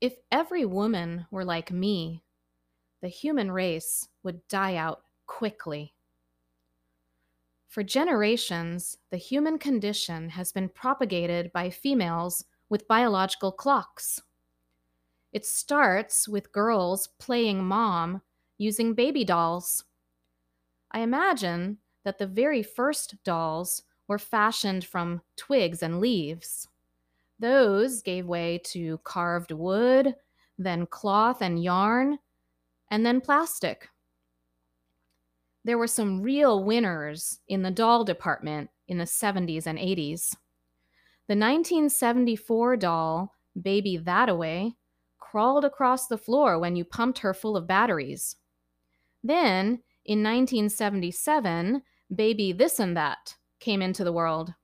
If every woman were like me, the human race would die out quickly. For generations, the human condition has been propagated by females with biological clocks. It starts with girls playing mom using baby dolls. I imagine that the very first dolls were fashioned from twigs and leaves. Those gave way to carved wood, then cloth and yarn, and then plastic. There were some real winners in the doll department in the 70s and 80s. The 1974 doll, Baby Thataway, crawled across the floor when you pumped her full of batteries. Then, in 1977, Baby This and That came into the world.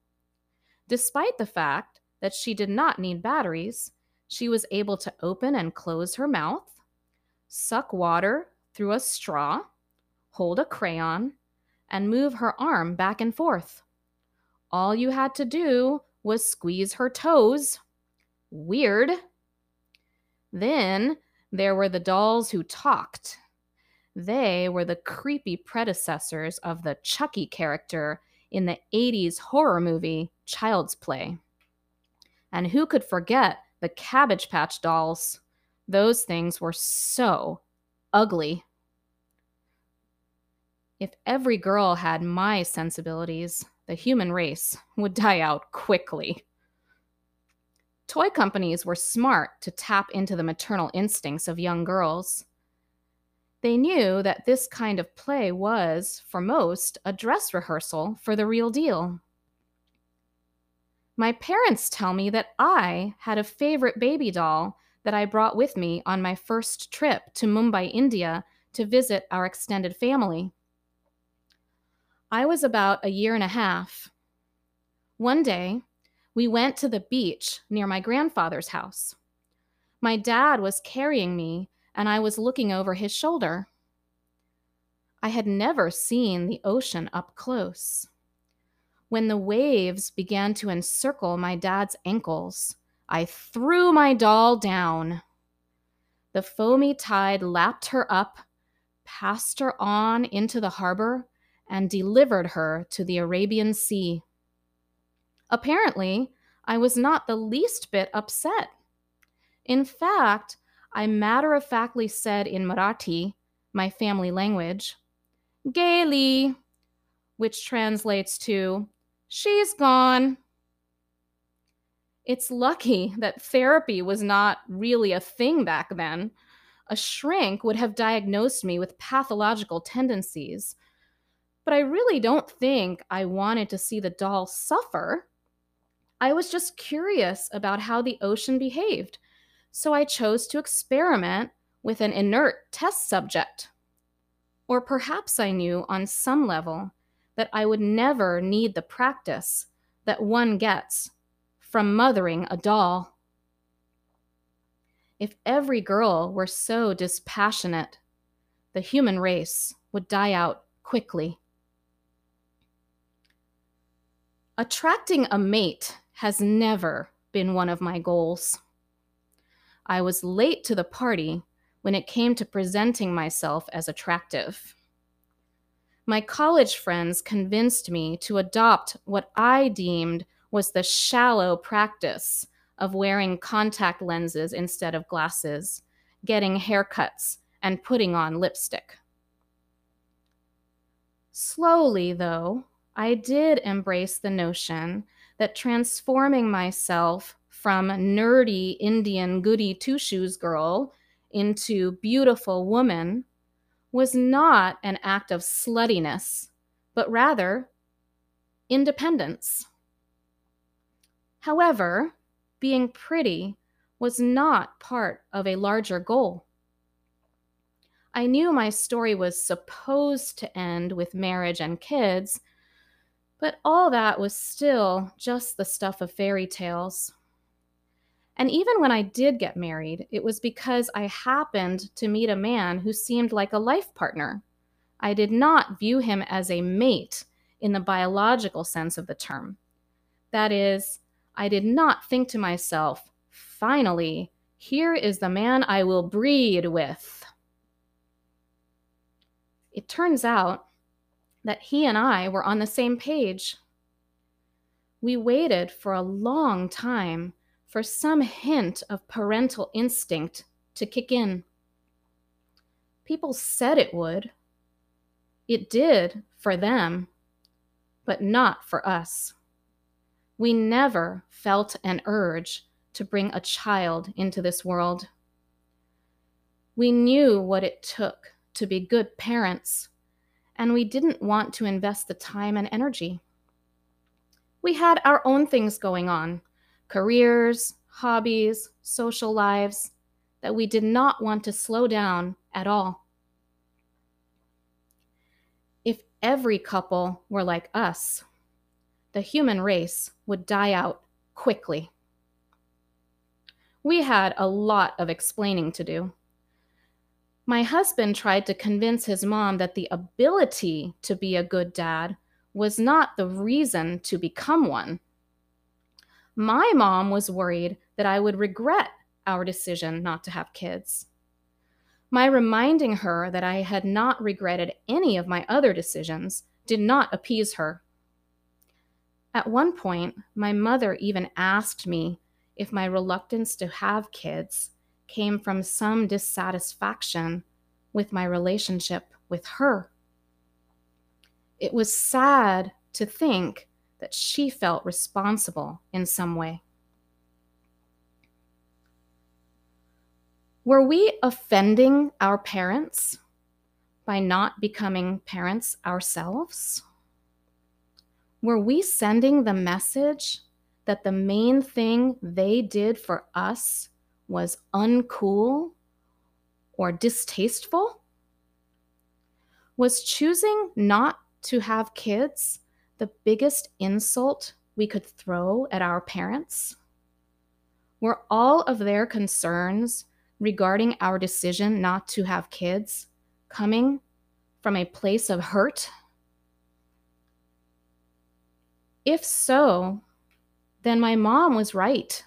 Despite the fact that she did not need batteries, she was able to open and close her mouth, suck water through a straw, hold a crayon, and move her arm back and forth. All you had to do was squeeze her toes. Weird. Then there were the dolls who talked. They were the creepy predecessors of the Chucky character in the 80s horror movie Child's Play. And who could forget the Cabbage Patch dolls? Those things were so ugly. If every girl had my sensibilities, the human race would die out quickly. Toy companies were smart to tap into the maternal instincts of young girls. They knew that this kind of play was, for most, a dress rehearsal for the real deal. My parents tell me that I had a favorite baby doll that I brought with me on my first trip to Mumbai, India to visit our extended family. I was about a year and a half. One day, we went to the beach near my grandfather's house. My dad was carrying me, and I was looking over his shoulder. I had never seen the ocean up close. When the waves began to encircle my dad's ankles, I threw my doll down. The foamy tide lapped her up, passed her on into the harbor, and delivered her to the Arabian Sea. Apparently, I was not the least bit upset. In fact, I matter of factly said in Marathi, my family language, Gaily, which translates to, She's gone. It's lucky that therapy was not really a thing back then. A shrink would have diagnosed me with pathological tendencies. But I really don't think I wanted to see the doll suffer. I was just curious about how the ocean behaved, so I chose to experiment with an inert test subject. Or perhaps I knew on some level that I would never need the practice that one gets from mothering a doll. If every girl were so dispassionate, the human race would die out quickly. Attracting a mate has never been one of my goals. I was late to the party when it came to presenting myself as attractive. My college friends convinced me to adopt what I deemed was the shallow practice of wearing contact lenses instead of glasses, getting haircuts, and putting on lipstick. Slowly, though, I did embrace the notion that transforming myself from nerdy Indian goody two shoes girl into beautiful woman was not an act of sluttiness, but rather independence. However, being pretty was not part of a larger goal. I knew my story was supposed to end with marriage and kids, but all that was still just the stuff of fairy tales. And even when I did get married, it was because I happened to meet a man who seemed like a life partner. I did not view him as a mate in the biological sense of the term. That is, I did not think to myself, finally, Here is the man I will breed with. It turns out that he and I were on the same page. We waited for a long time for some hint of parental instinct to kick in. People said it would. It did for them, but not for us. We never felt an urge to bring a child into this world. We knew what it took to be good parents, and we didn't want to invest the time and energy. We had our own things going on careers, hobbies, social lives that we did not want to slow down at all. If every couple were like us, the human race would die out quickly. We had a lot of explaining to do. My husband tried to convince his mom that the ability to be a good dad was not the reason to become one. My mom was worried that I would regret our decision not to have kids. My reminding her that I had not regretted any of my other decisions did not appease her. At one point, my mother even asked me if my reluctance to have kids came from some dissatisfaction with my relationship with her. It was sad to think that she felt responsible in some way. Were we offending our parents by not becoming parents ourselves? Were we sending the message that the main thing they did for us was uncool or distasteful? Was choosing not to have kids the biggest insult we could throw at our parents? Were all of their concerns regarding our decision not to have kids coming from a place of hurt? If so, then my mom was right.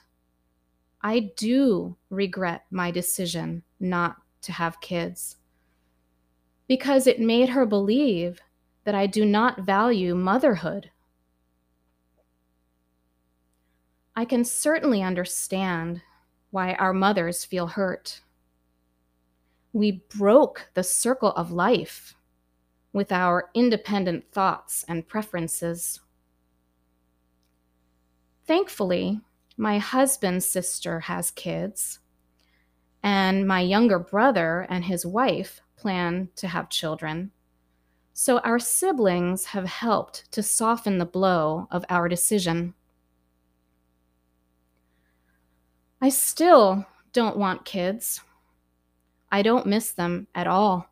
I do regret my decision not to have kids because it made her believe that I do not value motherhood. I can certainly understand why our mothers feel hurt. We broke the circle of life with our independent thoughts and preferences. Thankfully, my husband's sister has kids, and my younger brother and his wife plan to have children. So our siblings have helped to soften the blow of our decision. I still don't want kids. I don't miss them at all.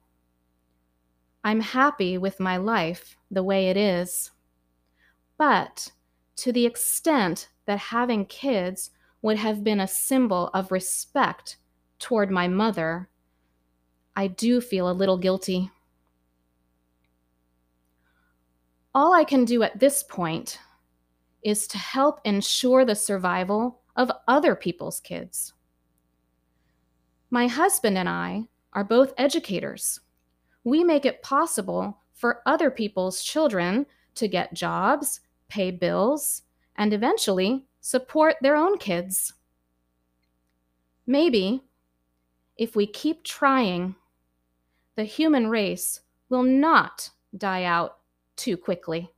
I'm happy with my life the way it is. But to the extent that having kids would have been a symbol of respect toward my mother, I do feel a little guilty. All I can do at this point is to help ensure the survival of other people's kids. My husband and I are both educators. We make it possible for other people's children to get jobs pay bills, and eventually support their own kids. Maybe, if we keep trying, the human race will not die out too quickly.